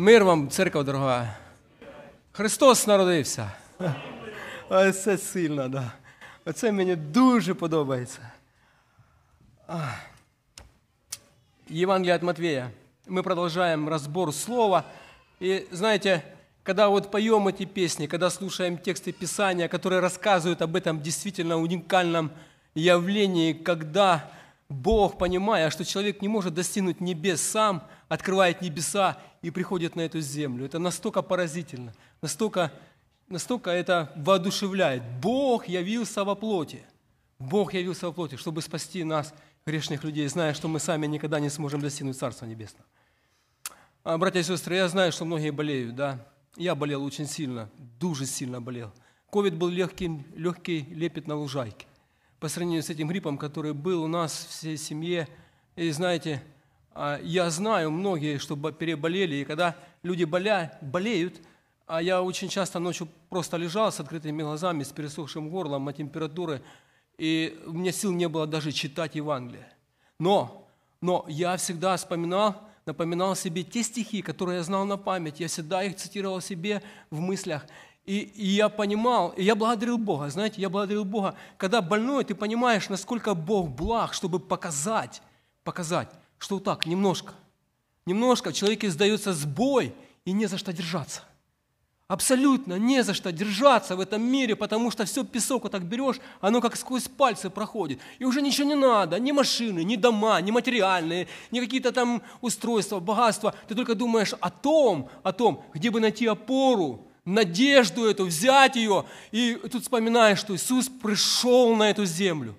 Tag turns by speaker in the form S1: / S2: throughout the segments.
S1: Мир вам, церква дорога. Христос народився. А це сильно, да. Оце мені дуже подобається. А. Евангелие от Матвея. Мы продолжаем разбор слова. И знаете, когда вот поем эти песни, когда слушаем тексты Писания, которые рассказывают об этом действительно уникальном явлении, когда Бог, понимая, что человек не может достигнуть небес сам, открывает небеса и приходит на эту землю. Это настолько поразительно, настолько, настолько это воодушевляет. Бог явился во плоти. Бог явился во плоти, чтобы спасти нас, грешных людей, зная, что мы сами никогда не сможем достигнуть Царства Небесного. А, братья и сестры, я знаю, что многие болеют, да. Я болел очень сильно, дуже сильно болел. Ковид был легкий, легкий лепет на лужайке по сравнению с этим гриппом, который был у нас в всей семье. И знаете, а, я знаю многие, что переболели, и когда люди боля, болеют, а я очень часто ночью просто лежал с открытыми глазами, с пересохшим горлом, от температуры, и у меня сил не было даже читать Евангелие. Но, но я всегда вспоминал, напоминал себе те стихи, которые я знал на память. Я всегда их цитировал себе в мыслях. И, и я понимал, и я благодарил Бога. Знаете, я благодарил Бога. Когда больной, ты понимаешь, насколько Бог благ, чтобы показать, показать, что вот так, немножко, немножко в человеке сдается сбой, и не за что держаться. Абсолютно не за что держаться в этом мире, потому что все песок вот так берешь, оно как сквозь пальцы проходит. И уже ничего не надо, ни машины, ни дома, ни материальные, ни какие-то там устройства, богатства. Ты только думаешь о том, о том, где бы найти опору, надежду эту, взять ее. И тут вспоминаешь, что Иисус пришел на эту землю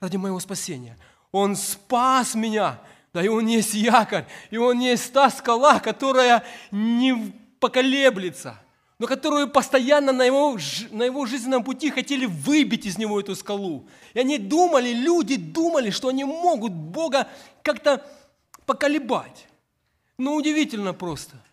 S1: ради моего спасения. Он спас меня, да и Он есть якорь, и Он есть та скала, которая не поколеблется, но которую постоянно на его, на его жизненном пути хотели выбить из него эту скалу. И они думали, люди думали, что они могут Бога как-то поколебать. Но удивительно просто –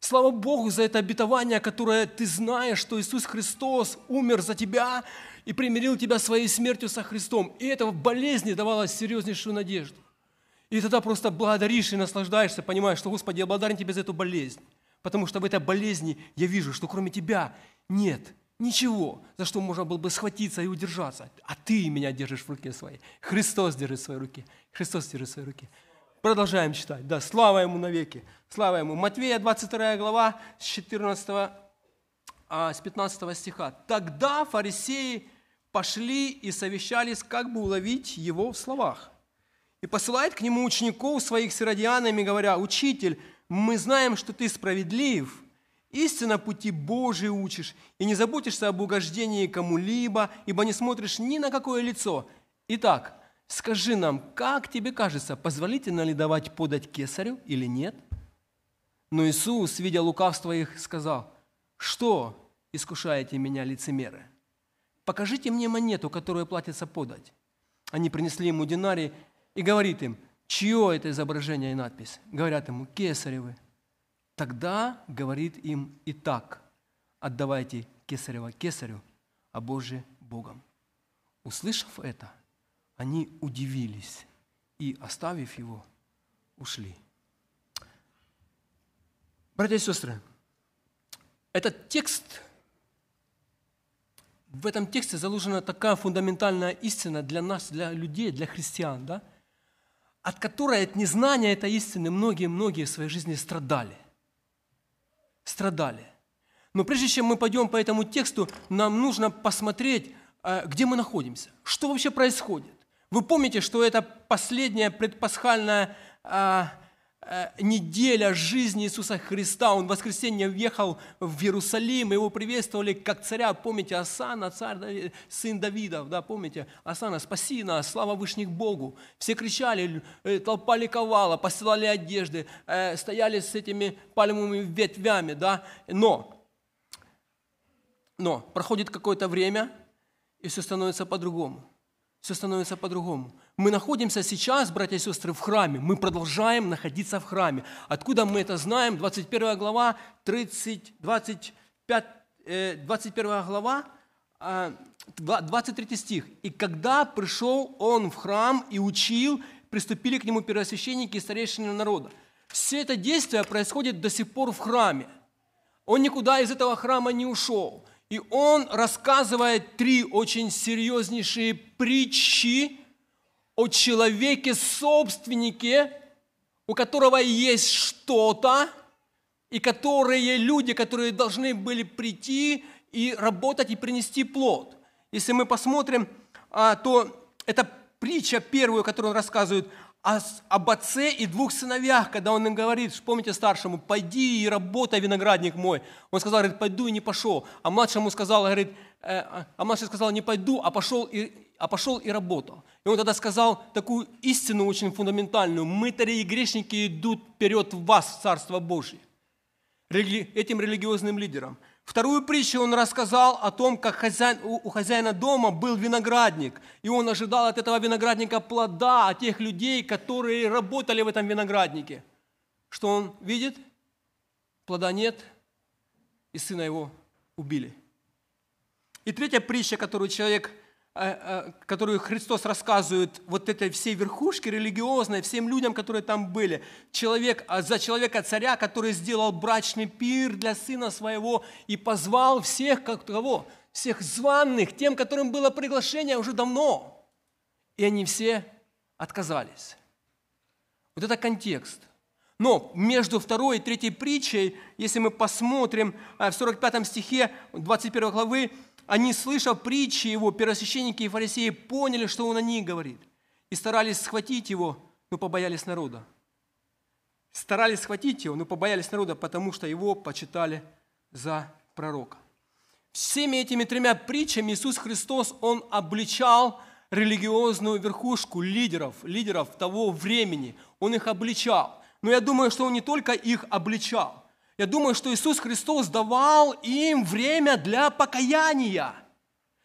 S1: Слава Богу за это обетование, которое ты знаешь, что Иисус Христос умер за тебя и примирил тебя своей смертью со Христом. И это в болезни давало серьезнейшую надежду. И тогда просто благодаришь и наслаждаешься, понимаешь, что, Господи, я благодарен Тебе за эту болезнь. Потому что в этой болезни я вижу, что кроме Тебя нет ничего, за что можно было бы схватиться и удержаться. А Ты меня держишь в руке своей. Христос держит в своей руке. Христос держит в своей руке. Продолжаем читать. Да, слава Ему навеки. Слава Ему. Матвея 22 глава с 14, а, с 15 стиха. «Тогда фарисеи пошли и совещались, как бы уловить Его в словах. И посылает к Нему учеников своих с иродианами, говоря, «Учитель, мы знаем, что Ты справедлив, истинно пути Божии учишь, и не заботишься об угождении кому-либо, ибо не смотришь ни на какое лицо. Итак, Скажи нам, как тебе кажется, позволительно ли давать подать кесарю или нет? Но Иисус, видя лукавство их, сказал, что искушаете меня, лицемеры? Покажите мне монету, которую платится подать. Они принесли ему динарий и говорит им, чье это изображение и надпись? Говорят ему, кесаревы. Тогда говорит им и так, отдавайте кесарева кесарю, а Божие Богом. Услышав это, они удивились и, оставив его, ушли. Братья и сестры, этот текст, в этом тексте заложена такая фундаментальная истина для нас, для людей, для христиан, да, от которой, от незнания этой истины многие-многие в своей жизни страдали. Страдали. Но прежде чем мы пойдем по этому тексту, нам нужно посмотреть, э, где мы находимся, что вообще происходит. Вы помните, что это последняя предпасхальная а, а, неделя жизни Иисуса Христа. Он в воскресенье въехал в Иерусалим, его приветствовали как царя. Помните, Асана, царь, сын Давидов, да, помните? Асана, спаси нас, слава Вышних Богу. Все кричали, э, толпа ликовала, посылали одежды, э, стояли с этими пальмовыми ветвями, да. Но, но проходит какое-то время, и все становится по-другому все становится по-другому. Мы находимся сейчас, братья и сестры, в храме. Мы продолжаем находиться в храме. Откуда мы это знаем? 21 глава, 30, 25, 21 глава, 23 а, стих. «И когда пришел он в храм и учил, приступили к нему первосвященники и старейшины народа». все это действие происходит до сих пор в храме. Он никуда из этого храма не ушел. И он рассказывает три очень серьезнейшие притчи о человеке-собственнике, у которого есть что-то, и которые люди, которые должны были прийти и работать, и принести плод. Если мы посмотрим, а, то это притча первую, которую он рассказывает об отце и двух сыновьях, когда он им говорит, помните старшему, пойди и работай, виноградник мой. Он сказал, говорит, пойду и не пошел. А младшему сказал, говорит, э, а младший сказал, не пойду, а пошел и, а пошел и работал. И он тогда сказал такую истину очень фундаментальную. Мытари и грешники идут вперед в вас, в Царство Божье. Этим религиозным лидерам. Вторую притчу он рассказал о том, как хозяин, у хозяина дома был виноградник, и он ожидал от этого виноградника плода, от тех людей, которые работали в этом винограднике. Что он видит? Плода нет, и сына его убили. И третья притча, которую человек которую Христос рассказывает вот этой всей верхушке религиозной, всем людям, которые там были. Человек, а за человека царя, который сделал брачный пир для сына своего и позвал всех, как кого? Всех званных, тем, которым было приглашение уже давно. И они все отказались. Вот это контекст. Но между второй и третьей притчей, если мы посмотрим э, в 45 стихе 21 главы, они, слышав притчи его, первосвященники и фарисеи поняли, что он о них говорит, и старались схватить его, но побоялись народа. Старались схватить его, но побоялись народа, потому что его почитали за пророка. Всеми этими тремя притчами Иисус Христос, Он обличал религиозную верхушку лидеров, лидеров того времени. Он их обличал. Но я думаю, что Он не только их обличал, я думаю, что Иисус Христос давал им время для покаяния,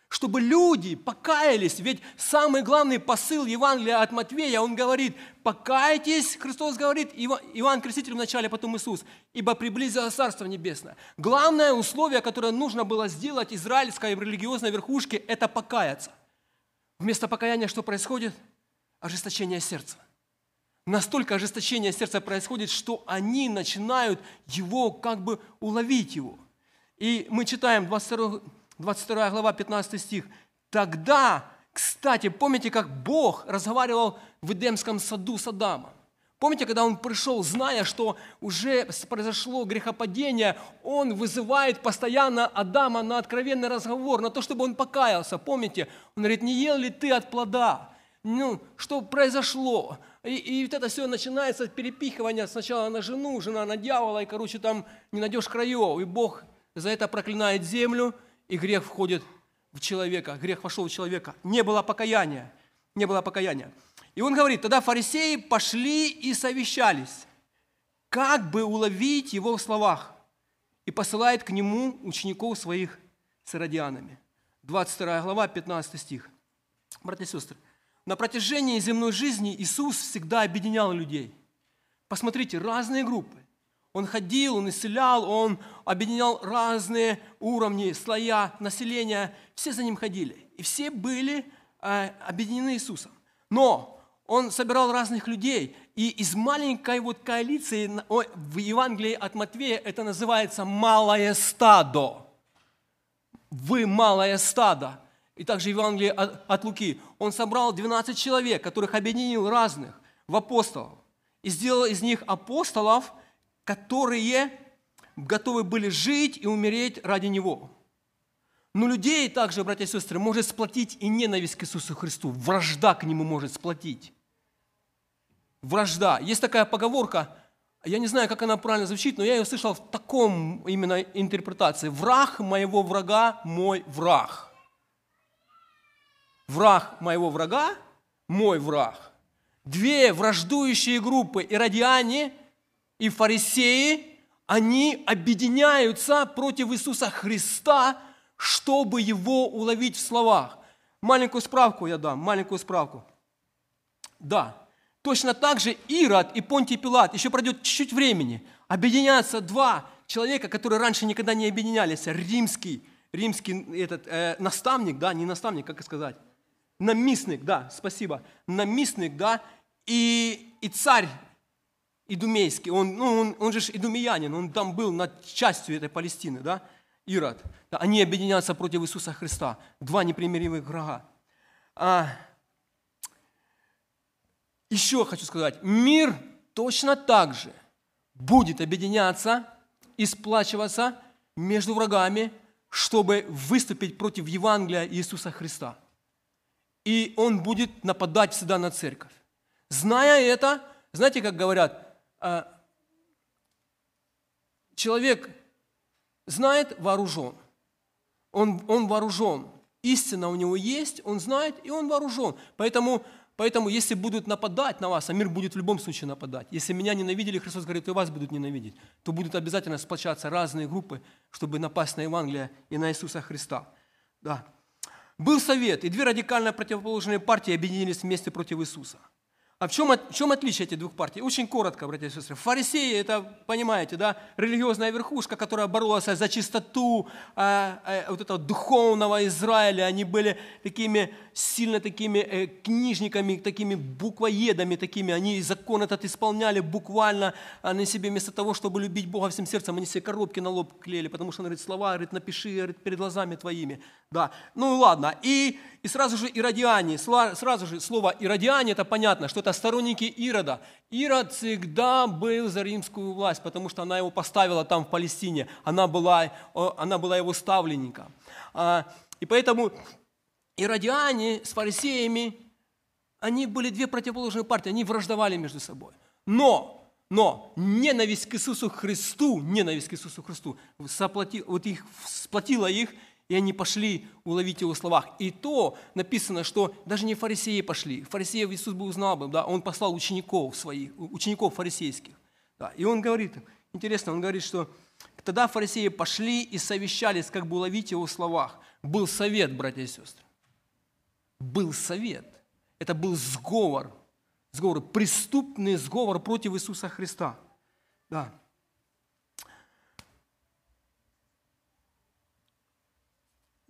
S1: чтобы люди покаялись. Ведь самый главный посыл Евангелия от Матвея, он говорит, покайтесь, Христос говорит, Иоанн Креститель вначале, потом Иисус, ибо приблизилось Царство Небесное. Главное условие, которое нужно было сделать израильской религиозной верхушке, это покаяться. Вместо покаяния что происходит? Ожесточение сердца настолько ожесточение сердца происходит, что они начинают его как бы уловить его. И мы читаем 22, 22 глава, 15 стих. Тогда, кстати, помните, как Бог разговаривал в Эдемском саду с Адамом? Помните, когда он пришел, зная, что уже произошло грехопадение, он вызывает постоянно Адама на откровенный разговор, на то, чтобы он покаялся. Помните, он говорит, не ел ли ты от плода? Ну, что произошло? И, и вот это все начинается перепихивание сначала на жену, жена на дьявола, и, короче, там не найдешь краев. И Бог за это проклинает землю, и грех входит в человека. Грех вошел в человека. Не было покаяния. Не было покаяния. И он говорит, тогда фарисеи пошли и совещались, как бы уловить его в словах, и посылает к нему учеников своих с иродианами. 22 глава, 15 стих. Братья и сестры, на протяжении земной жизни Иисус всегда объединял людей. Посмотрите, разные группы. Он ходил, он исцелял, он объединял разные уровни, слоя населения. Все за ним ходили. И все были э, объединены Иисусом. Но он собирал разных людей. И из маленькой вот коалиции в Евангелии от Матвея это называется «малое стадо». Вы малое стадо. И также Евангелие от, Луки. Он собрал 12 человек, которых объединил разных в апостолов. И сделал из них апостолов, которые готовы были жить и умереть ради Него. Но людей также, братья и сестры, может сплотить и ненависть к Иисусу Христу. Вражда к Нему может сплотить. Вражда. Есть такая поговорка, я не знаю, как она правильно звучит, но я ее слышал в таком именно интерпретации. «Враг моего врага – мой враг» враг моего врага, мой враг. Две враждующие группы, иродиане и фарисеи, они объединяются против Иисуса Христа, чтобы его уловить в словах. Маленькую справку я дам, маленькую справку. Да, точно так же Ирод и Понтий Пилат, еще пройдет чуть-чуть времени, объединятся два человека, которые раньше никогда не объединялись. Римский, римский этот, э, наставник, да, не наставник, как сказать, наместник, да, спасибо, наместник, да, и, и царь идумейский, он, ну, он, он же идумеянин, он там был над частью этой Палестины, да, Ирод. Да, они объединятся против Иисуса Христа. Два непримиримых врага. А, еще хочу сказать, мир точно так же будет объединяться и сплачиваться между врагами, чтобы выступить против Евангелия Иисуса Христа. И он будет нападать всегда на церковь. Зная это, знаете, как говорят, а, человек знает, вооружен. Он, он вооружен. Истина у него есть, он знает, и он вооружен. Поэтому Поэтому, если будут нападать на вас, а мир будет в любом случае нападать, если меня ненавидели, Христос говорит, и вас будут ненавидеть, то будут обязательно сплочаться разные группы, чтобы напасть на Евангелие и на Иисуса Христа. Да. Был совет, и две радикально противоположные партии объединились вместе против Иисуса – а в чем, в чем отличие этих двух партий? Очень коротко, братья и сестры. Фарисеи – это, понимаете, да, религиозная верхушка, которая боролась за чистоту а, а, вот этого духовного Израиля. Они были такими, сильно такими э, книжниками, такими буквоедами, такими. Они закон этот исполняли буквально они себе вместо того, чтобы любить Бога всем сердцем, они себе коробки на лоб клеили, потому что он говорит, слова, говорит, напиши говорит, перед глазами твоими. Да. Ну ладно. И, и сразу же иродиане, сразу же слово иродиане, это понятно, что это сторонники Ирода. Ирод всегда был за римскую власть, потому что она его поставила там в Палестине. Она была, она была его ставленником. А, и поэтому иродиане с фарисеями, они были две противоположные партии, они враждовали между собой. Но, но ненависть к Иисусу Христу, ненависть к Иисусу Христу соплоти, вот их, сплотила их, и они пошли уловить его словах. И то написано, что даже не фарисеи пошли. Фарисеев Иисус бы узнал бы, да, он послал учеников своих, учеников фарисейских. Да, и он говорит, интересно, он говорит, что тогда фарисеи пошли и совещались, как бы уловить его словах. Был совет, братья и сестры. Был совет. Это был сговор, сговор, преступный сговор против Иисуса Христа. Да.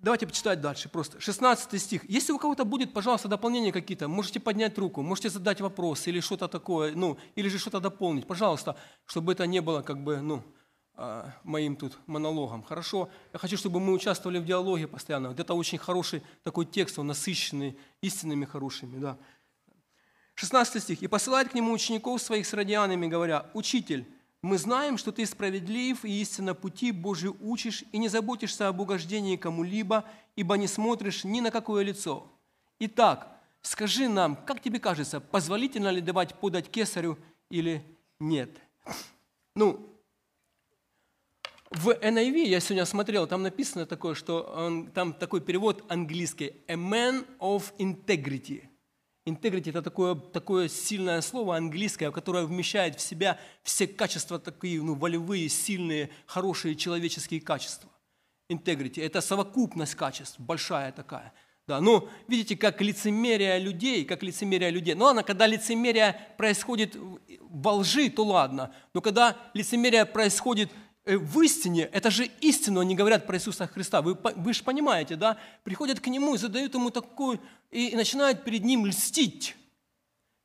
S1: Давайте почитать дальше просто. 16 стих. Если у кого-то будет, пожалуйста, дополнения какие-то, можете поднять руку, можете задать вопрос или что-то такое, ну, или же что-то дополнить. Пожалуйста, чтобы это не было как бы, ну, а, моим тут монологом. Хорошо? Я хочу, чтобы мы участвовали в диалоге постоянно. Это очень хороший такой текст, он насыщенный истинными хорошими. Да. 16 стих. «И посылает к нему учеников своих с радианами, говоря, «Учитель, мы знаем, что ты справедлив и истинно пути Божий учишь, и не заботишься об угождении кому-либо, ибо не смотришь ни на какое лицо. Итак, скажи нам, как тебе кажется, позволительно ли давать подать кесарю или нет? Ну, в NIV я сегодня смотрел, там написано такое, что он, там такой перевод английский «a man of integrity». Integrity – это такое, такое сильное слово английское, которое вмещает в себя все качества такие, ну, волевые, сильные, хорошие человеческие качества. Integrity – это совокупность качеств, большая такая. Да, но видите, как лицемерие людей, как лицемерие людей. Ну ладно, когда лицемерие происходит во лжи, то ладно. Но когда лицемерие происходит в истине, это же истину они говорят про Иисуса Христа. Вы, вы же понимаете, да? Приходят к Нему и задают Ему такую, и начинают перед Ним льстить.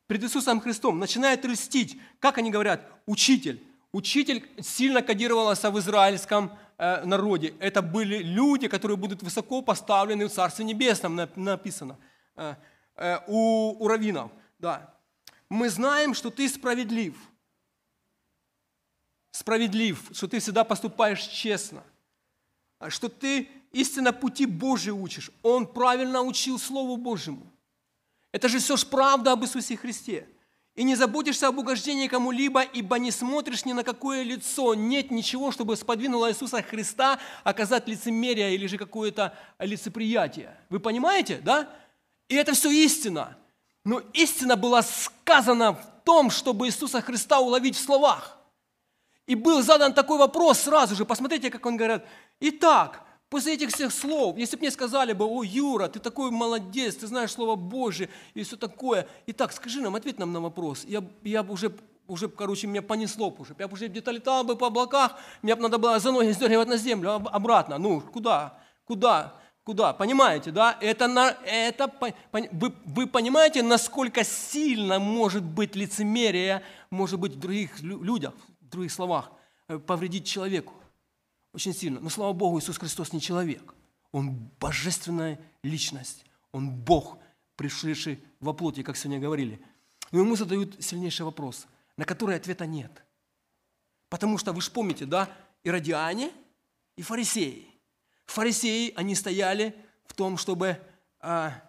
S1: Перед Иисусом Христом начинают льстить. Как они говорят? Учитель. Учитель сильно кодировался в израильском э, народе. Это были люди, которые будут высоко поставлены в Царстве Небесном, написано э, э, у, у раввинов. Да. Мы знаем, что ты справедлив – справедлив, что ты всегда поступаешь честно, что ты истинно пути Божьи учишь. Он правильно учил Слову Божьему. Это же все ж правда об Иисусе Христе. И не заботишься об угождении кому-либо, ибо не смотришь ни на какое лицо. Нет ничего, чтобы сподвинуло Иисуса Христа оказать лицемерие или же какое-то лицеприятие. Вы понимаете, да? И это все истина. Но истина была сказана в том, чтобы Иисуса Христа уловить в словах. И был задан такой вопрос сразу же, посмотрите, как он говорит. Итак, после этих всех слов, если бы мне сказали бы, о, Юра, ты такой молодец, ты знаешь Слово Божье и все такое. Итак, скажи нам, ответь нам на вопрос. Я, я бы уже, уже, короче, меня понесло уже. Я бы уже где-то летал бы по облаках, мне бы надо было за ноги сдергивать на землю, обратно. Ну, куда? Куда? Куда? Понимаете, да? Это, на, это вы, вы понимаете, насколько сильно может быть лицемерие может быть, в других людях, других словах, э, повредить человеку. Очень сильно. Но слава Богу, Иисус Христос не человек. Он божественная личность. Он Бог, пришедший во плоти, как сегодня говорили. Но ему задают сильнейший вопрос, на который ответа нет. Потому что, вы же помните, да, иродиане и фарисеи. Фарисеи, они стояли в том, чтобы а,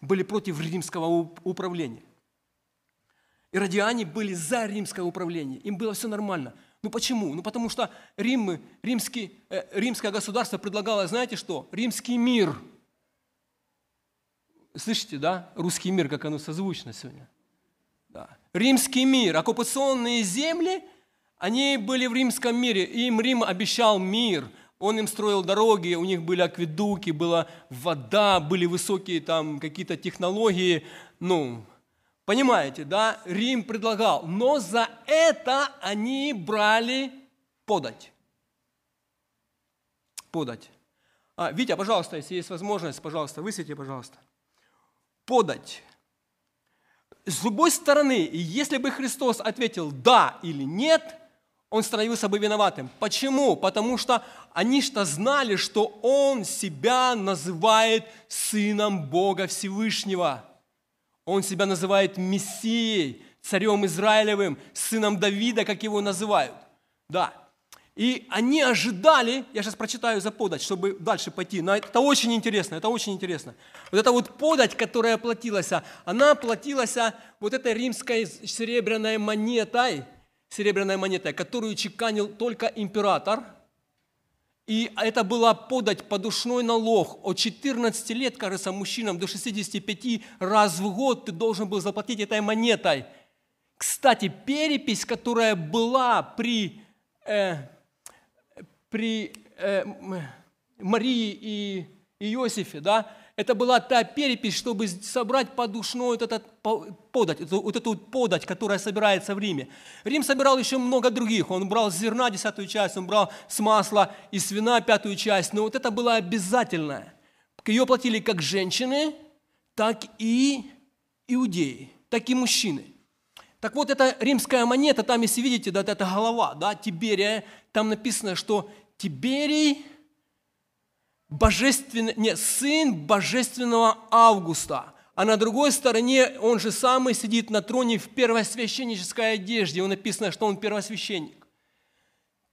S1: были против римского управления. Иродиане были за римское управление. Им было все нормально. Ну почему? Ну потому что Рим, римский, э, римское государство предлагало, знаете что? Римский мир. Слышите, да? Русский мир, как оно созвучно сегодня. Да. Римский мир, оккупационные земли, они были в римском мире. Им Рим обещал мир – он им строил дороги, у них были акведуки, была вода, были высокие там какие-то технологии. Ну, понимаете, да? Рим предлагал. Но за это они брали подать. Подать. А, Витя, пожалуйста, если есть возможность, пожалуйста, высвети, пожалуйста. Подать. С другой стороны, если бы Христос ответил «да» или «нет», он становился бы виноватым. Почему? Потому что они что знали, что он себя называет сыном Бога Всевышнего. Он себя называет Мессией, царем Израилевым, сыном Давида, как его называют. Да. И они ожидали, я сейчас прочитаю за подать, чтобы дальше пойти. Но это очень интересно, это очень интересно. Вот эта вот подать, которая платилась, она платилась вот этой римской серебряной монетой – серебряная монета, которую чеканил только император. И это была подать подушной налог. От 14 лет, кажется, мужчинам до 65 раз в год ты должен был заплатить этой монетой. Кстати, перепись, которая была при, э, при э, Марии и Иосифе, да, это была та перепись, чтобы собрать подушную вот этот подать, вот эту подать, которая собирается в Риме. Рим собирал еще много других. Он брал зерна десятую часть, он брал с масла и свина пятую часть. Но вот это было обязательное. Ее платили как женщины, так и иудеи, так и мужчины. Так вот, эта римская монета, там, если видите, да, это голова, да, Тиберия, там написано, что Тиберий – божественный, нет, сын божественного Августа. А на другой стороне он же самый сидит на троне в первосвященнической одежде. Он написано, что он первосвященник.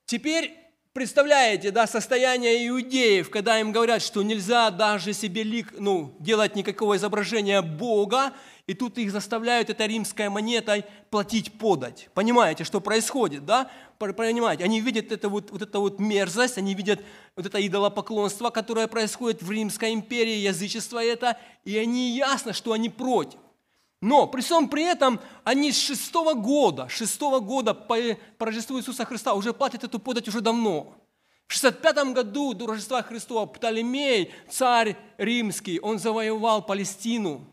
S1: Теперь представляете, да, состояние иудеев, когда им говорят, что нельзя даже себе лик, ну, делать никакого изображения Бога, и тут их заставляют этой римской монетой платить подать. Понимаете, что происходит, да? Понимаете, они видят это вот, вот эту вот мерзость, они видят вот это идолопоклонство, которое происходит в Римской империи, язычество это, и они ясно, что они против. Но при всем при этом они с шестого года, шестого года по, по Рождеству Иисуса Христа уже платят эту подать уже давно. В 65 году до Рождества Христова Птолемей, царь римский, он завоевал Палестину.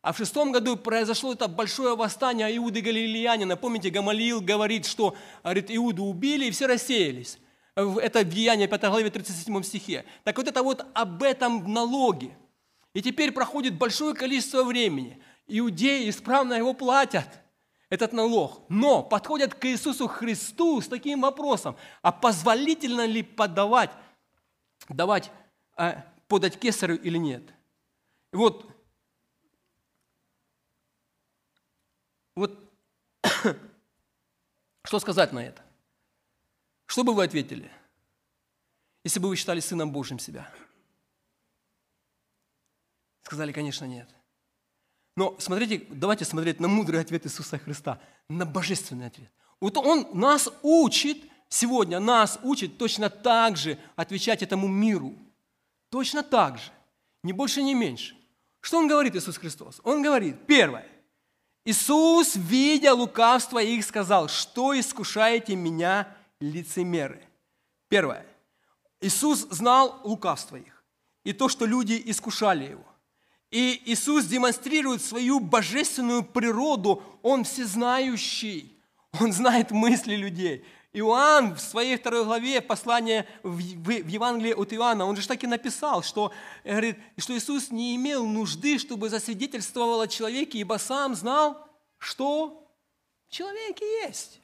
S1: А в шестом году произошло это большое восстание Иуды Галилеянина. Помните, Гамалиил говорит, что говорит, Иуду убили и все рассеялись. Это в Деянии 5 главе 37 стихе. Так вот это вот об этом налоге. И теперь проходит большое количество времени. Иудеи исправно его платят, этот налог. Но подходят к Иисусу Христу с таким вопросом, а позволительно ли подавать, давать, э, подать кесарю или нет? И вот Вот что сказать на это? Что бы вы ответили, если бы вы считали Сыном Божьим себя? Сказали, конечно, нет. Но смотрите, давайте смотреть на мудрый ответ Иисуса Христа, на божественный ответ. Вот Он нас учит, сегодня нас учит точно так же отвечать этому миру. Точно так же. Ни больше, ни меньше. Что Он говорит, Иисус Христос? Он говорит, первое – Иисус, видя лукавство их, сказал, что искушаете меня, лицемеры? Первое. Иисус знал лукавство их и то, что люди искушали его. И Иисус демонстрирует свою божественную природу. Он всезнающий. Он знает мысли людей. Иоанн в своей второй главе послания в Евангелии от Иоанна, он же так и написал, что, говорит, что Иисус не имел нужды, чтобы засвидетельствовал о человеке, ибо сам знал, что в человеке есть.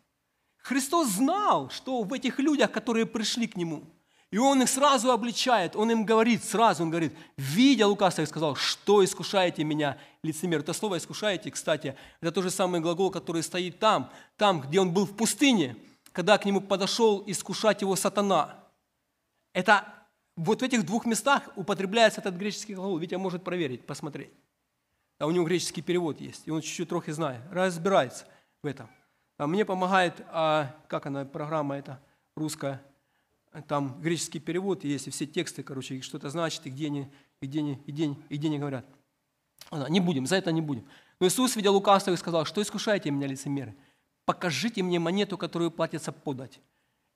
S1: Христос знал, что в этих людях, которые пришли к Нему, и Он их сразу обличает, Он им говорит сразу, Он говорит, видя Лукаса, и сказал, что искушаете меня, лицемер. Это слово «искушаете», кстати, это тот же самый глагол, который стоит там, там, где Он был в пустыне, когда к Нему подошел искушать Его сатана. Это вот в этих двух местах употребляется этот греческий глагол. Витя может проверить, посмотреть. А у него греческий перевод есть, и он чуть-чуть трохи знает, разбирается в этом. А мне помогает, а, как она, программа эта русская, там греческий перевод есть, и все тексты, короче, что-то значит, и где они, и где они, и где, и где они говорят. Не будем, за это не будем. Но Иисус, видя лукавство, и сказал, что искушаете меня, лицемеры? Покажите мне монету, которую платится подать.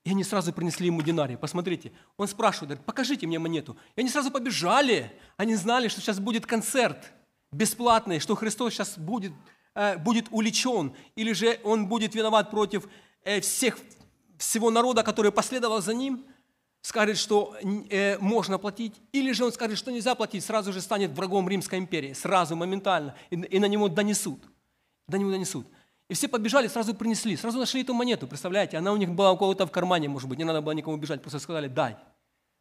S1: И они сразу принесли ему динарий. Посмотрите, он спрашивает, говорит, покажите мне монету. И они сразу побежали. Они знали, что сейчас будет концерт бесплатный, что Христос сейчас будет, э, будет уличен, или же он будет виноват против э, всех, всего народа, который последовал за ним, скажет, что э, можно платить, или же он скажет, что нельзя платить, сразу же станет врагом Римской империи, сразу, моментально, и, и на него донесут. До него донесут. И все побежали, сразу принесли, сразу нашли эту монету, представляете? Она у них была у кого-то в кармане, может быть, не надо было никому бежать, просто сказали, дай,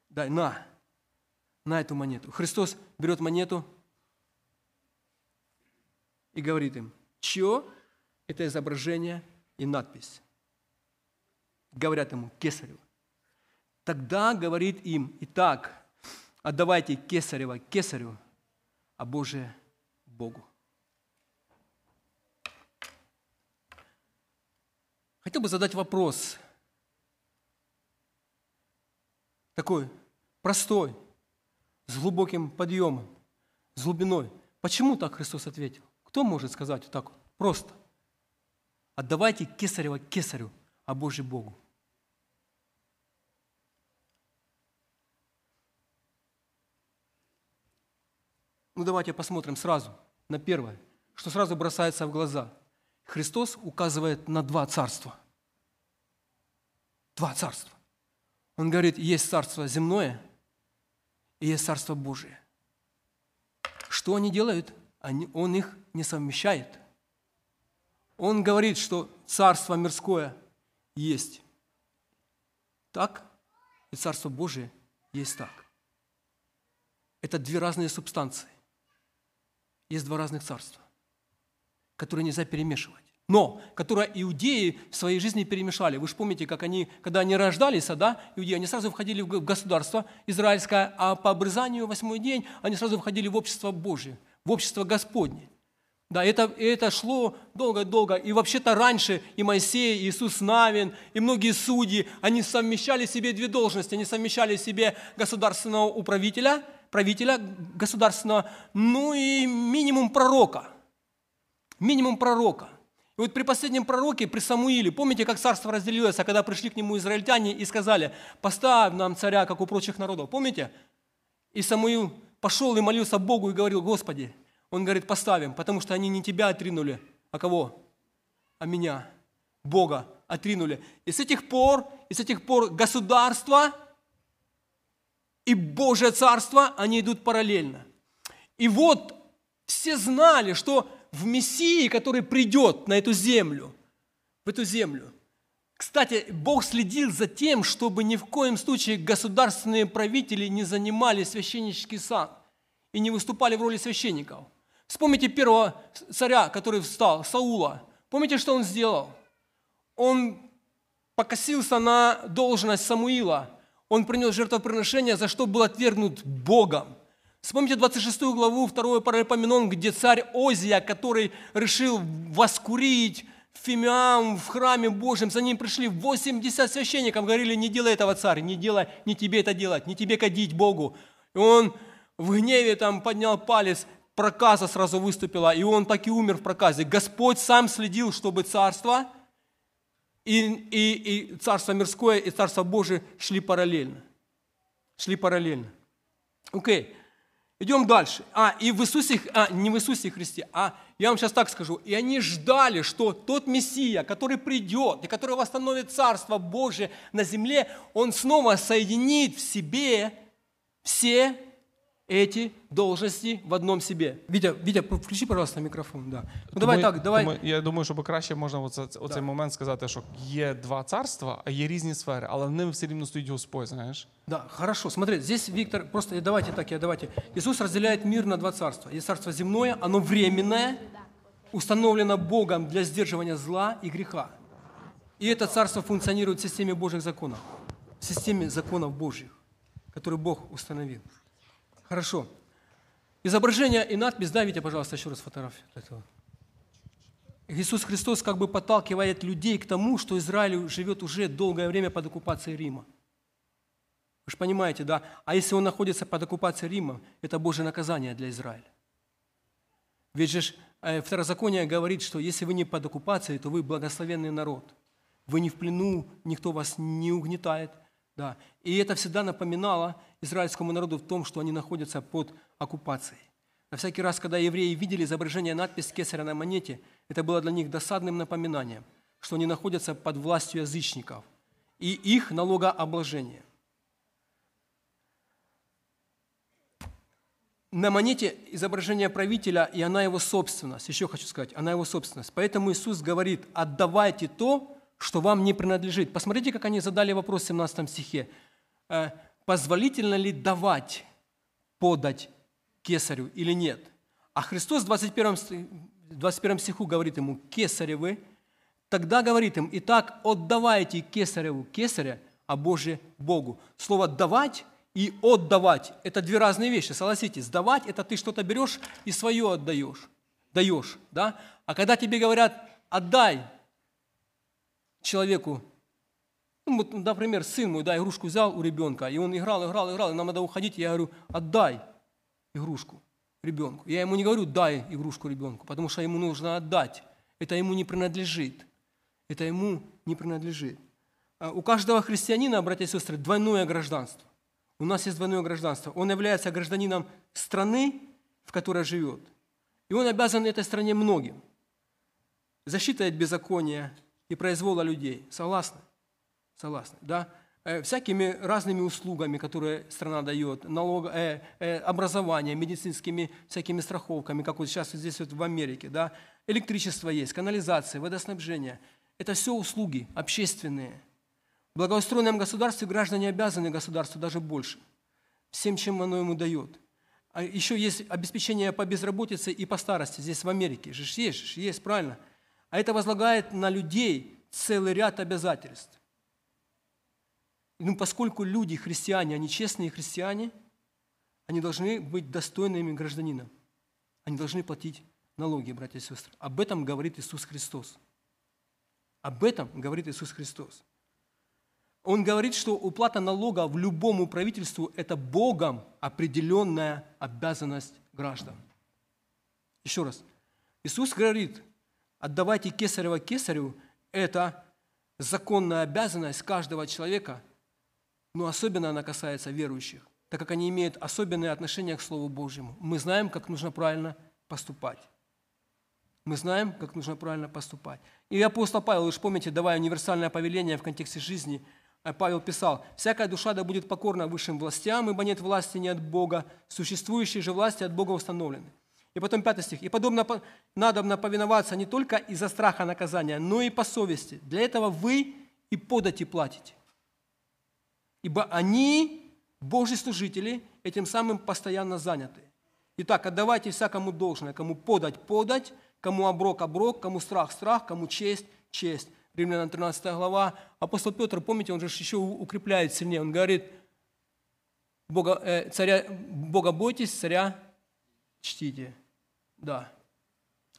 S1: дай, на, на эту монету. Христос берет монету и говорит им, чье это изображение и надпись? Говорят ему, Кесарева. Тогда говорит им, итак, отдавайте Кесарева Кесарю, а Божие Богу. Хотел бы задать вопрос, такой простой, с глубоким подъемом, с глубиной. Почему так Христос ответил? Кто может сказать вот так вот? Просто. Отдавайте кесарева кесарю, а Божий Богу. Ну давайте посмотрим сразу на первое, что сразу бросается в глаза – Христос указывает на два царства. Два царства. Он говорит, есть царство земное и есть царство Божие. Что они делают? Они, он их не совмещает. Он говорит, что царство мирское есть так, и царство Божие есть так. Это две разные субстанции. Есть два разных царства которые нельзя перемешивать. Но, которые иудеи в своей жизни перемешали. Вы же помните, как они, когда они рождались, да, иудеи, они сразу входили в государство израильское, а по обрезанию восьмой день они сразу входили в общество Божие, в общество Господне. Да, это, это шло долго-долго. И вообще-то раньше и Моисей, и Иисус Навин, и многие судьи, они совмещали себе две должности. Они совмещали себе государственного управителя, правителя государственного, ну и минимум пророка – минимум пророка. И вот при последнем пророке, при Самуиле, помните, как царство разделилось, а когда пришли к нему израильтяне и сказали, поставь нам царя, как у прочих народов. Помните? И Самуил пошел и молился Богу и говорил, Господи, он говорит, поставим, потому что они не тебя отринули, а кого? А меня, Бога отринули. И с этих пор, и с этих пор государство и Божье царство, они идут параллельно. И вот все знали, что в Мессии, который придет на эту землю, в эту землю. Кстати, Бог следил за тем, чтобы ни в коем случае государственные правители не занимали священнический сан и не выступали в роли священников. Вспомните первого царя, который встал, Саула. Помните, что он сделал? Он покосился на должность Самуила. Он принес жертвоприношение, за что был отвергнут Богом. Вспомните 26 главу 2 Паралипоменон, где царь Озия, который решил воскурить фимиам в храме Божьем, за ним пришли 80 священников, говорили, не делай этого, царь, не делай, не тебе это делать, не тебе кадить Богу. И он в гневе там поднял палец, проказа сразу выступила, и он так и умер в проказе. Господь сам следил, чтобы царство и, и, и царство мирское, и царство Божие шли параллельно. Шли параллельно. Окей. Okay. Идем дальше. А, и в Иисусе, а, не в Иисусе Христе, а я вам сейчас так скажу. И они ждали, что тот Мессия, который придет и который восстановит Царство Божие на земле, он снова соединит в себе все эти должности в одном себе. Витя, Витя, включи, пожалуйста, микрофон. Да. Ну давай
S2: Тому-
S1: так, давай.
S2: тому я думаю, що краще можна оце, оцей момент сказати, що є два царства, а є різні сфери, але в ним все рівно стоїть Господь, знаєш.
S1: Да, хорошо. Смотри, здесь Виктор, просто э, давайте так, я давайте. Иисус разделяет мир на два царства. Есть царство земное, оно временное, установлено Богом для сдерживания зла и греха. И это царство функционирует в системе Божьих законов, в системе законов Божьих, которые Бог установил. Хорошо. Изображение и надпись, да, Витя, пожалуйста, еще раз фотографию этого. Иисус Христос как бы подталкивает людей к тому, что Израиль живет уже долгое время под оккупацией Рима. Вы же понимаете, да? А если он находится под оккупацией Рима, это Божье наказание для Израиля. Ведь же э, второзаконие говорит, что если вы не под оккупацией, то вы благословенный народ. Вы не в плену, никто вас не угнетает. Да. И это всегда напоминало израильскому народу в том, что они находятся под оккупацией. На всякий раз, когда евреи видели изображение надпись кесаря на монете, это было для них досадным напоминанием, что они находятся под властью язычников и их налогообложение. На монете изображение правителя, и она его собственность. Еще хочу сказать, она его собственность. Поэтому Иисус говорит, отдавайте то, что вам не принадлежит. Посмотрите, как они задали вопрос в 17 стихе. Э, Позволительно ли давать, подать кесарю или нет? А Христос в 21, ст- 21 стиху говорит ему, кесаревы, тогда говорит им, итак, отдавайте кесареву кесаря, а Божие Богу. Слово «давать» и «отдавать» – это две разные вещи, согласитесь. Давать – это ты что-то берешь и свое отдаешь, даешь, да? А когда тебе говорят «отдай человеку ну, вот, например, сын мой, да, игрушку взял у ребенка, и он играл, играл, играл, и нам надо уходить, я говорю, отдай игрушку ребенку. Я ему не говорю, дай игрушку ребенку, потому что ему нужно отдать. Это ему не принадлежит. Это ему не принадлежит. А У каждого христианина, братья и сестры, двойное гражданство. У нас есть двойное гражданство. Он является гражданином страны, в которой живет. И он обязан этой стране многим. Защитой от беззакония и произвола людей. Согласны? Согласны, да? Э, Всякими разными услугами, которые страна дает, налог, э, э, образование, медицинскими всякими страховками, как вот сейчас здесь вот в Америке, да? Электричество есть, канализация, водоснабжение. Это все услуги общественные. В благоустроенном государстве граждане обязаны государству даже больше, всем, чем оно ему дает. А еще есть обеспечение по безработице и по старости здесь в Америке. Же есть, же есть, правильно. А это возлагает на людей целый ряд обязательств. Ну, поскольку люди, христиане, они честные христиане, они должны быть достойными гражданином. Они должны платить налоги, братья и сестры. Об этом говорит Иисус Христос. Об этом говорит Иисус Христос. Он говорит, что уплата налога в любому правительству – это Богом определенная обязанность граждан. Еще раз. Иисус говорит, отдавайте кесарева кесарю – это законная обязанность каждого человека, но особенно она касается верующих, так как они имеют особенное отношение к Слову Божьему. Мы знаем, как нужно правильно поступать. Мы знаем, как нужно правильно поступать. И апостол Павел, вы же помните, давая универсальное повеление в контексте жизни, э, Павел писал, «Всякая душа да будет покорна высшим властям, ибо нет власти не от Бога, существующие же власти от Бога установлены». И потом пятый стих. «И подобно по- надобно повиноваться не только из-за страха наказания, но и по совести. Для этого вы и подати платите. Ибо они, Божьи служители, этим самым постоянно заняты. Итак, отдавайте всякому должное, кому подать – подать, кому оброк – оброк, кому страх – страх, кому честь – честь. Римлянам 13 глава. Апостол Петр, помните, он же еще укрепляет сильнее. Он говорит, Бога, э, царя, Бога бойтесь, царя чтите. Да.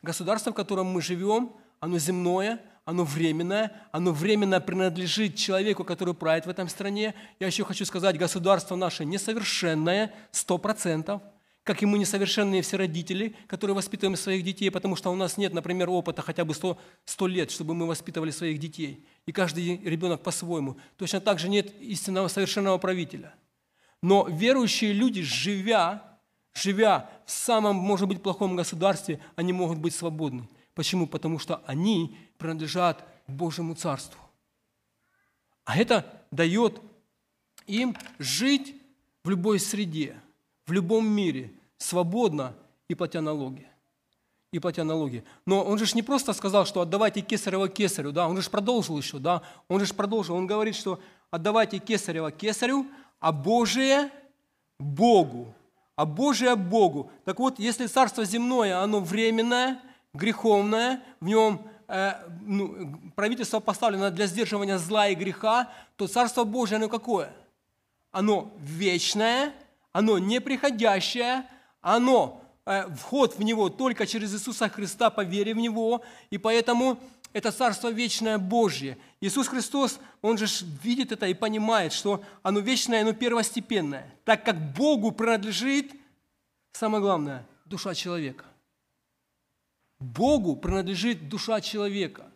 S1: Государство, в котором мы живем, оно земное, оно временное, оно временно принадлежит человеку, который правит в этом стране. Я еще хочу сказать, государство наше несовершенное, сто процентов, как и мы несовершенные все родители, которые воспитываем своих детей, потому что у нас нет, например, опыта хотя бы 100, 100 лет, чтобы мы воспитывали своих детей. И каждый ребенок по-своему. Точно так же нет истинного совершенного правителя. Но верующие люди, живя, живя в самом, может быть, плохом государстве, они могут быть свободны. Почему? Потому что они принадлежат Божьему Царству. А это дает им жить в любой среде, в любом мире свободно и платя налоги. И платя налоги. Но он же не просто сказал, что отдавайте кесарево кесарю, да, он же продолжил еще, да, он же продолжил, он говорит, что отдавайте кесарево кесарю, а Божие Богу. А Божие Богу. Так вот, если царство земное, оно временное, греховное, в нем э, ну, правительство поставлено для сдерживания зла и греха, то царство Божие, оно какое? Оно вечное, оно неприходящее, оно, э, вход в него только через Иисуса Христа по вере в Него, и поэтому это Царство Вечное Божье. Иисус Христос, Он же видит это и понимает, что оно вечное, оно первостепенное, так как Богу принадлежит, самое главное, душа человека. Богу принадлежит душа человека.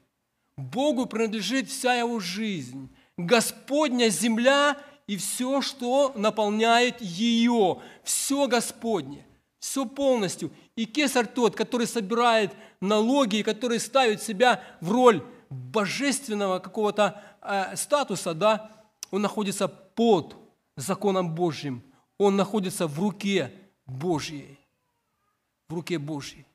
S1: Богу принадлежит вся его жизнь. Господня земля и все, что наполняет ее. Все Господне. Все полностью. И кесарь тот, который собирает налоги, который ставит себя в роль божественного какого-то э, статуса, да, он находится под законом Божьим. Он находится в руке Божьей. В руке Божьей.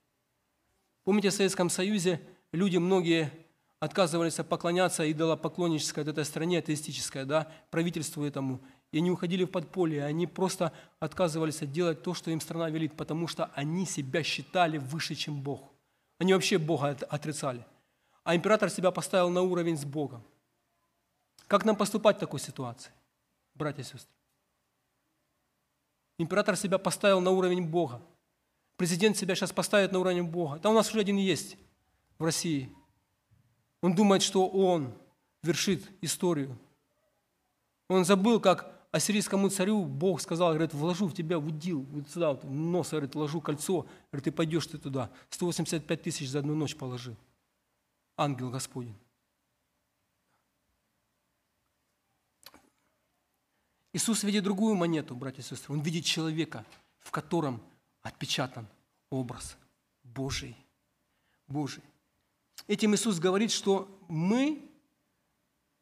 S1: Помните, в Советском Союзе люди многие отказывались поклоняться идолопоклоннической этой стране, атеистической, да, правительству этому. И они уходили в подполье, они просто отказывались делать то, что им страна велит, потому что они себя считали выше, чем Бог. Они вообще Бога отрицали. А император себя поставил на уровень с Богом. Как нам поступать в такой ситуации, братья и сестры? Император себя поставил на уровень Бога. Президент себя сейчас поставит на уровень Бога. Да у нас уже один есть в России. Он думает, что он вершит историю. Он забыл, как ассирийскому царю Бог сказал, говорит, вложу в тебя в удил, вот сюда, вот, нос, говорит, вложу кольцо, говорит, ты пойдешь ты туда. 185 тысяч за одну ночь положил. Ангел Господень. Иисус видит другую монету, братья и сестры. Он видит человека, в котором отпечатан образ Божий. Божий. Этим Иисус говорит, что мы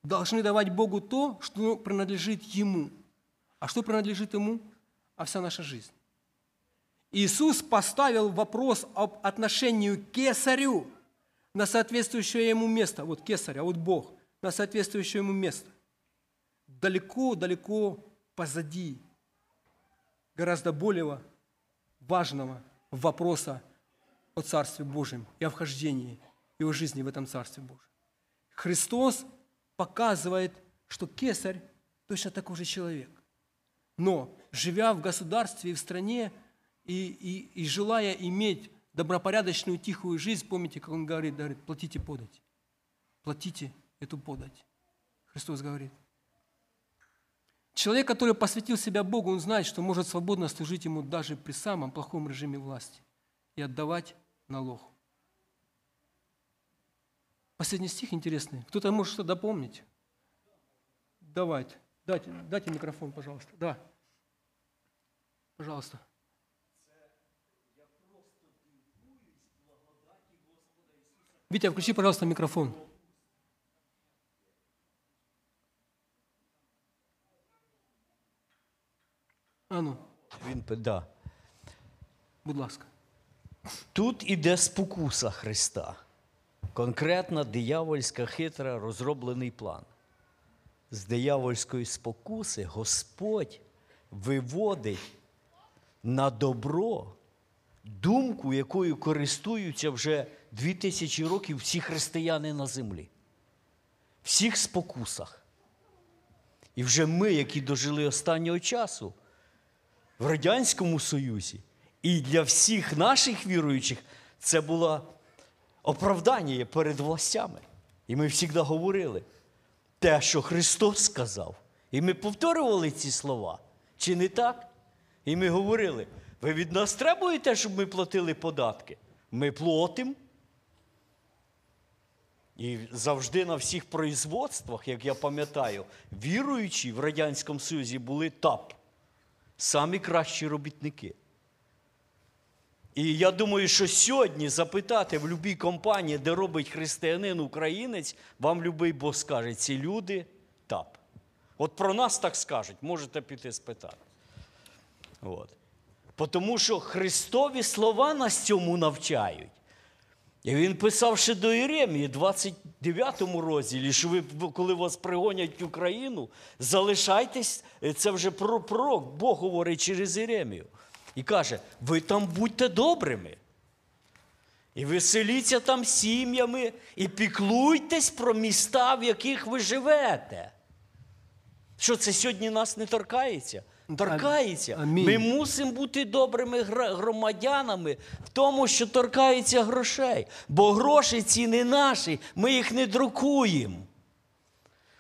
S1: должны давать Богу то, что принадлежит Ему. А что принадлежит Ему? А вся наша жизнь. Иисус поставил вопрос об отношении к кесарю на соответствующее ему место. Вот кесарь, а вот Бог на соответствующее ему место. Далеко-далеко позади гораздо более важного вопроса о Царстве Божьем и о вхождении и о жизни в этом Царстве Божьем. Христос показывает, что кесарь точно такой же человек. Но, живя в государстве и в стране, и, и, и желая иметь добропорядочную, тихую жизнь, помните, как он говорит, говорит, платите подать. Платите эту подать. Христос говорит. Человек, который посвятил себя Богу, он знает, что может свободно служить Ему даже при самом плохом режиме власти и отдавать налог. Последний стих интересный. Кто-то может что-то дополнить? Давайте. Дайте, дайте микрофон, пожалуйста. Да. Пожалуйста. Витя, включи, пожалуйста, микрофон. А ну.
S3: Він да.
S1: Будь ласка.
S3: Тут іде спокуса Христа. Конкретна диявольська хитра розроблений план. З диявольської спокуси Господь виводить на добро думку, якою користуються вже дві тисячі років всі християни на землі. Всіх спокусах. І вже ми, які дожили останнього часу в Радянському Союзі, і для всіх наших віруючих це було оправдання перед властями. І ми завжди говорили те, що Христос сказав. І ми повторювали ці слова. Чи не так? І ми говорили: ви від нас требуєте, щоб ми платили податки? Ми платимо. І завжди на всіх производствах, як я пам'ятаю, віруючі в Радянському Союзі були ТАП. Самі кращі робітники. І я думаю, що сьогодні запитати в будь-якій компанії, де робить християнин українець, вам будь-який бос скаже, ці люди ТАП. От про нас так скажуть, можете піти спитати. От. Тому що Христові слова нас цьому навчають. І він писав ще до Єремії, 29 розділі, що ви, коли вас пригонять в Україну, залишайтесь, це вже пророк, Бог говорить через Єремію. І каже, ви там будьте добрими. І веселіться там сім'ями, і піклуйтесь про міста, в яких ви живете. Що це сьогодні нас не торкається? Торкається. Ми мусимо бути добрими громадянами в тому, що торкається грошей. Бо гроші ці не наші, ми їх не друкуємо.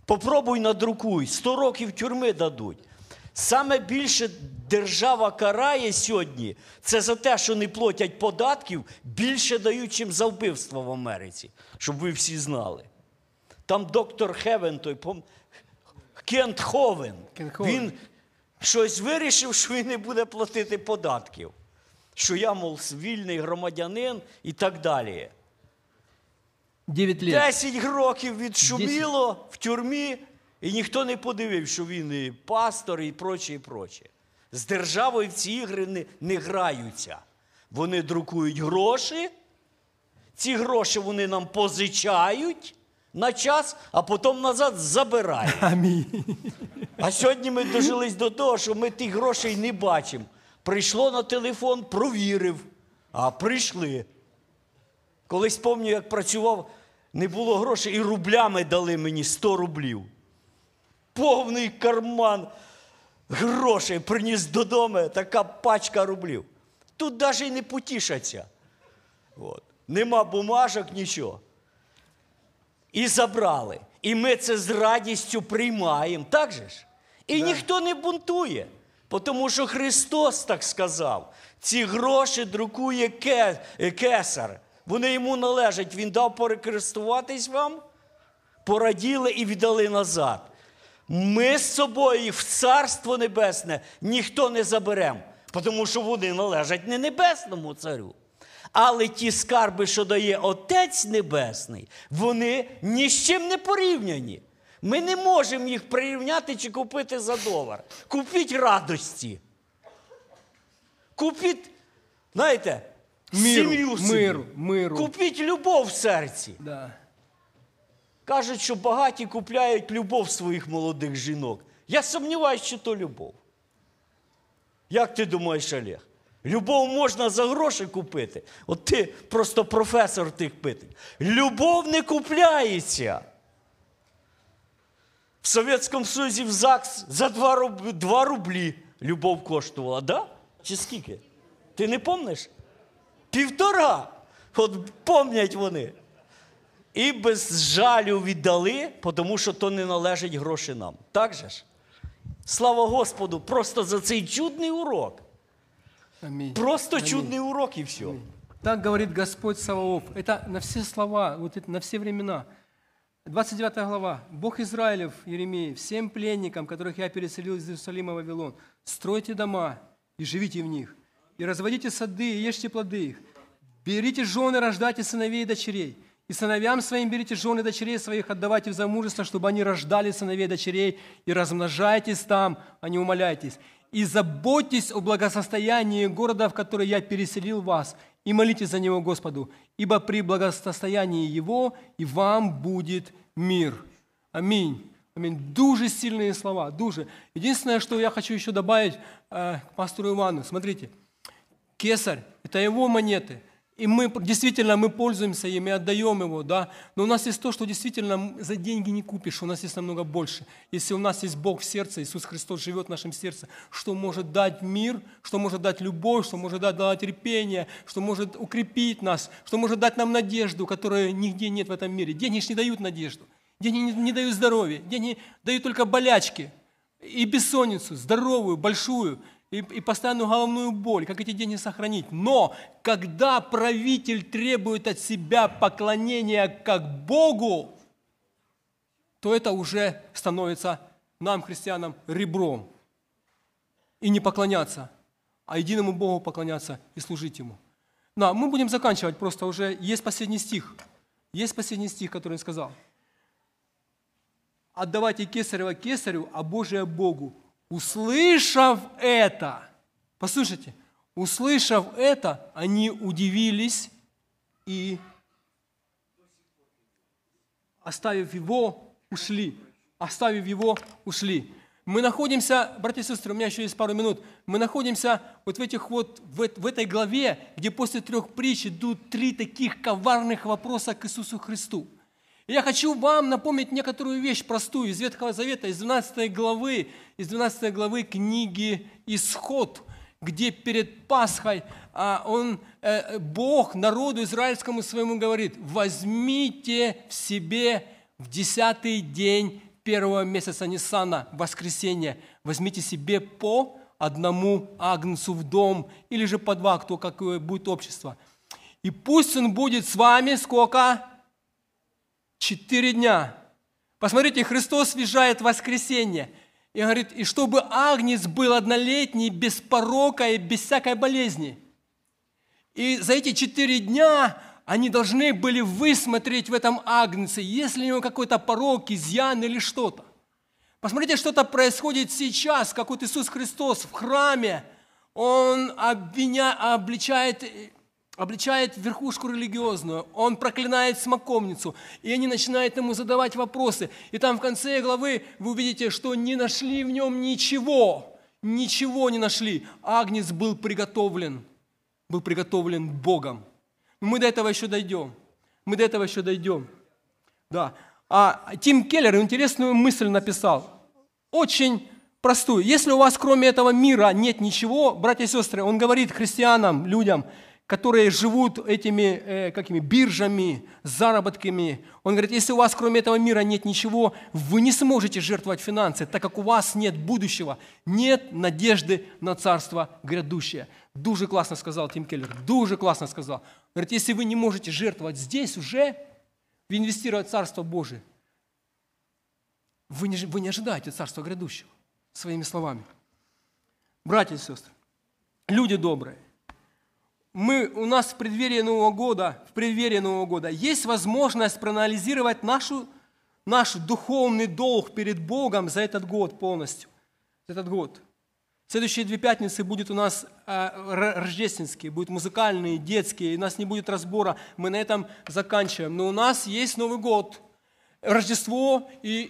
S3: Попробуй надрукуй, 100 років тюрми дадуть. Саме більше держава карає сьогодні, це за те, що не платять податків, більше дають, чим за вбивство в Америці, щоб ви всі знали. Там доктор Хевен, той. Кент Ховен,
S1: Кент Ховен.
S3: він щось вирішив, що він не буде платити податків. Що я, мов, вільний громадянин і так далі.
S1: 9 лет.
S3: 10 років відшуміло в тюрмі, і ніхто не подивив, що він і пастор, і проче, і проче. З державою в ці ігри не, не граються. Вони друкують гроші, ці гроші вони нам позичають на час, а потім назад забирають.
S1: Аминь.
S3: А сьогодні ми дожились до того, що ми тих грошей не бачимо. Прийшло на телефон, провірив, а прийшли. Колись пам'ятаю, як працював, не було грошей, і рублями дали мені 100 рублів. Повний карман грошей приніс додому, така пачка рублів. Тут навіть і не потішаться. От. Нема бумажок, нічого. І забрали. І ми це з радістю приймаємо. Так же ж? І ніхто не бунтує. Тому що Христос так сказав: ці гроші друкує кесар. Вони йому належать. Він дав перекористуватись вам, пораділи і віддали назад. Ми з собою в Царство Небесне ніхто не заберемо, тому що вони належать не небесному царю. Але ті скарби, що дає Отець Небесний, вони ні з чим не порівняні. Ми не можемо їх прирівняти чи купити за долар. Купіть радості. Купіть, знаєте,
S1: Миру,
S3: сім'ю собі.
S1: миру, миру.
S3: Купіть любов в серці.
S1: Да.
S3: Кажуть, що багаті купляють любов своїх молодих жінок. Я сумніваюся, що то любов. Як ти думаєш, Олег? Любов можна за гроші купити. От ти просто професор тих питань. Любов не купляється. В Совєтському Союзі в ЗАГС за 2 рублі, 2 рублі любов коштувала, да? Чи скільки? Ти не помниш? Півтора. От помнять вони. І без жалю віддали, тому що то не належить гроші нам. Так же ж? Слава Господу, просто за цей чудний урок.
S1: Аминь.
S3: Просто чудний урок і все.
S1: Так говорит Господь Саваоф. Это на все слова, вот это на все времена. 29 глава. Бог Израилев, Еремей, всем пленникам, которых я переселил из Иерусалима в Вавилон, стройте дома и живите в них, и разводите сады и ешьте плоды их. Берите жены, рождайте сыновей и дочерей. И сыновьям своим берите жены и дочерей своих, отдавайте в замужество, чтобы они рождали сыновей и дочерей, и размножайтесь там, а не умоляйтесь. И заботьтесь о благосостоянии города, в который я переселил вас, и молитесь за него Господу, ибо при благосостоянии его и вам будет мир. Аминь. Аминь. Дуже сильные слова, дуже. Единственное, что я хочу еще добавить э, к пастору Ивану. Смотрите, кесарь – это его монеты. И мы действительно мы пользуемся ими, отдаем его, да. Но у нас есть то, что действительно за деньги не купишь, у нас есть намного больше. Если у нас есть Бог в сердце, Иисус Христос живет в нашем сердце, что может дать мир, что может дать любовь, что может дать, дать терпение, что может укрепить нас, что может дать нам надежду, которой нигде нет в этом мире. Деньги ж не дают надежду, деньги не, не дают здоровья, деньги дают только болячки и бессонницу, здоровую, большую, и, и постоянную головную боль, как эти деньги сохранить. Но когда правитель требует от себя поклонения как Богу, то это уже становится нам, христианам, ребром. И не поклоняться, а единому Богу поклоняться и служить Ему. Но мы будем заканчивать, просто уже есть последний стих. Есть последний стих, который он сказал. Отдавайте кесарева кесарю, а Божие Богу. Услышав это, послушайте, Услышав это, они удивились и, оставив его, ушли. Оставив его, ушли. Мы находимся, братья и сестры, у меня еще есть пару минут, мы находимся вот в этих вот, в, в этой главе, где после трех притч идут три таких коварных вопроса к Иисусу Христу. Я хочу вам напомнить некоторую вещь простую из Ветхого Завета, из 12 главы, из 12 главы книги «Исход», где перед Пасхой а, он, э, Бог народу израильскому своему говорит, возьмите в себе в десятый день первого месяца Ниссана, воскресенье, возьмите себе по одному агнцу в дом, или же по два, кто какое будет общество. И пусть он будет с вами сколько? Четыре дня. Посмотрите, Христос въезжает воскресенье. И говорит, и чтобы агнец был однолетний, без порока и без всякой болезни. И за эти четыре дня они должны были высмотреть в этом агнце, есть ли у него какой-то порог, изъян или что-то. Посмотрите, что-то происходит сейчас, как вот Иисус Христос в храме, Он обвиня, обличает, обличает верхушку религиозную, Он проклинает смоковницу, и они начинают ему задавать вопросы. И там в конце главы вы увидите, что не нашли в нем ничего, ничего не нашли. Агнец был приготовлен, был приготовлен Богом. Мы до этого еще дойдем. Мы до этого еще дойдем. Да. А Тим Келлер интересную мысль написал. Очень простую. Если у вас кроме этого мира нет ничего, братья и сестры, он говорит христианам, людям, которые живут этими э, какими биржами, заработками. Он говорит, если у вас кроме этого мира нет ничего, вы не сможете жертвовать финансы, так как у вас нет будущего, нет надежды на царство грядущее. Дуже классно сказал Тим Келлер, дуже классно сказал. Говорит, если вы не можете жертвовать здесь уже, инвестировать в Царство Божие, вы не, вы не ожидаете Царства грядущего, своими словами. Братья и сестры, люди добрые, мы, у нас в преддверии Нового года, в преддверии Нового года есть возможность проанализировать нашу, наш духовный долг перед Богом за этот год полностью. За этот год. Следующие две пятницы будет у нас э, рождественские, будут музыкальные, детские, и у нас не будет разбора, мы на этом заканчиваем. Но у нас есть Новый год, Рождество и,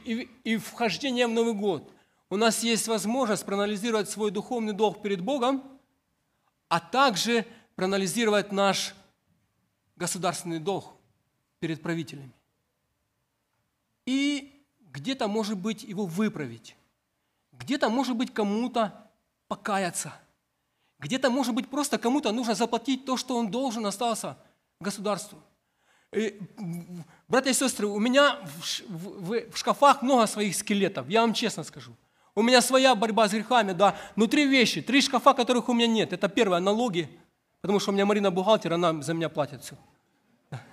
S1: и, и вхождение в Новый год. У нас есть возможность проанализировать свой духовный долг перед Богом, а также проанализировать наш государственный долг перед правителями. И где-то, может быть, его выправить. Где-то, может быть, кому-то покаяться. Где-то, может быть, просто кому-то нужно заплатить то, что он должен остался государству. И, братья и сестры, у меня в, в, в шкафах много своих скелетов, я вам честно скажу. У меня своя борьба с грехами, да. Но три вещи, три шкафа, которых у меня нет. Это первое, налоги, Потому что у меня Марина бухгалтер, она за меня платит все.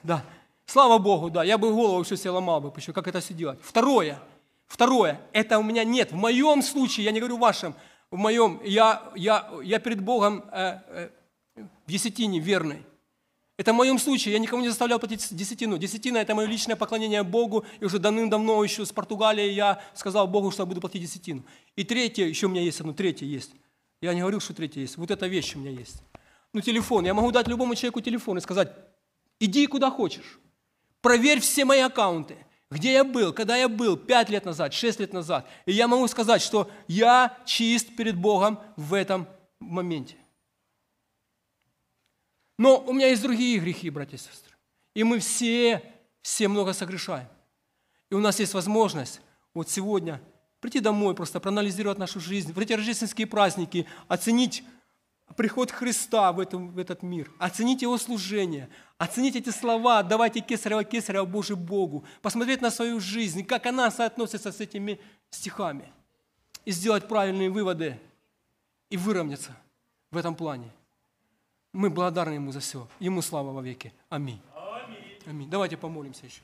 S1: Да. Слава Богу, да. Я бы голову все себе ломал бы, еще как это все делать. Второе. Второе. Это у меня нет. В моем случае, я не говорю в вашем, в моем, я, я, я перед Богом э, э, в десятине верный. Это в моем случае, я никому не заставлял платить десятину. Десятина – это мое личное поклонение Богу, и уже давным-давно еще с Португалии я сказал Богу, что я буду платить десятину. И третье, еще у меня есть одно, третье есть. Я не говорил, что третье есть. Вот эта вещь у меня есть ну, телефон. Я могу дать любому человеку телефон и сказать, иди куда хочешь. Проверь все мои аккаунты. Где я был, когда я был, пять лет назад, шесть лет назад. И я могу сказать, что я чист перед Богом в этом моменте. Но у меня есть другие грехи, братья и сестры. И мы все, все много согрешаем. И у нас есть возможность вот сегодня прийти домой, просто проанализировать нашу жизнь, в эти рождественские праздники, оценить приход Христа в, этом, в этот мир, оценить Его служение, оценить эти слова, давайте кесарево кесарево Божий Богу, посмотреть на свою жизнь, как она соотносится с этими стихами, и сделать правильные выводы, и выровняться в этом плане. Мы благодарны Ему за все. Ему слава во веки. Аминь. Аминь. Давайте помолимся еще.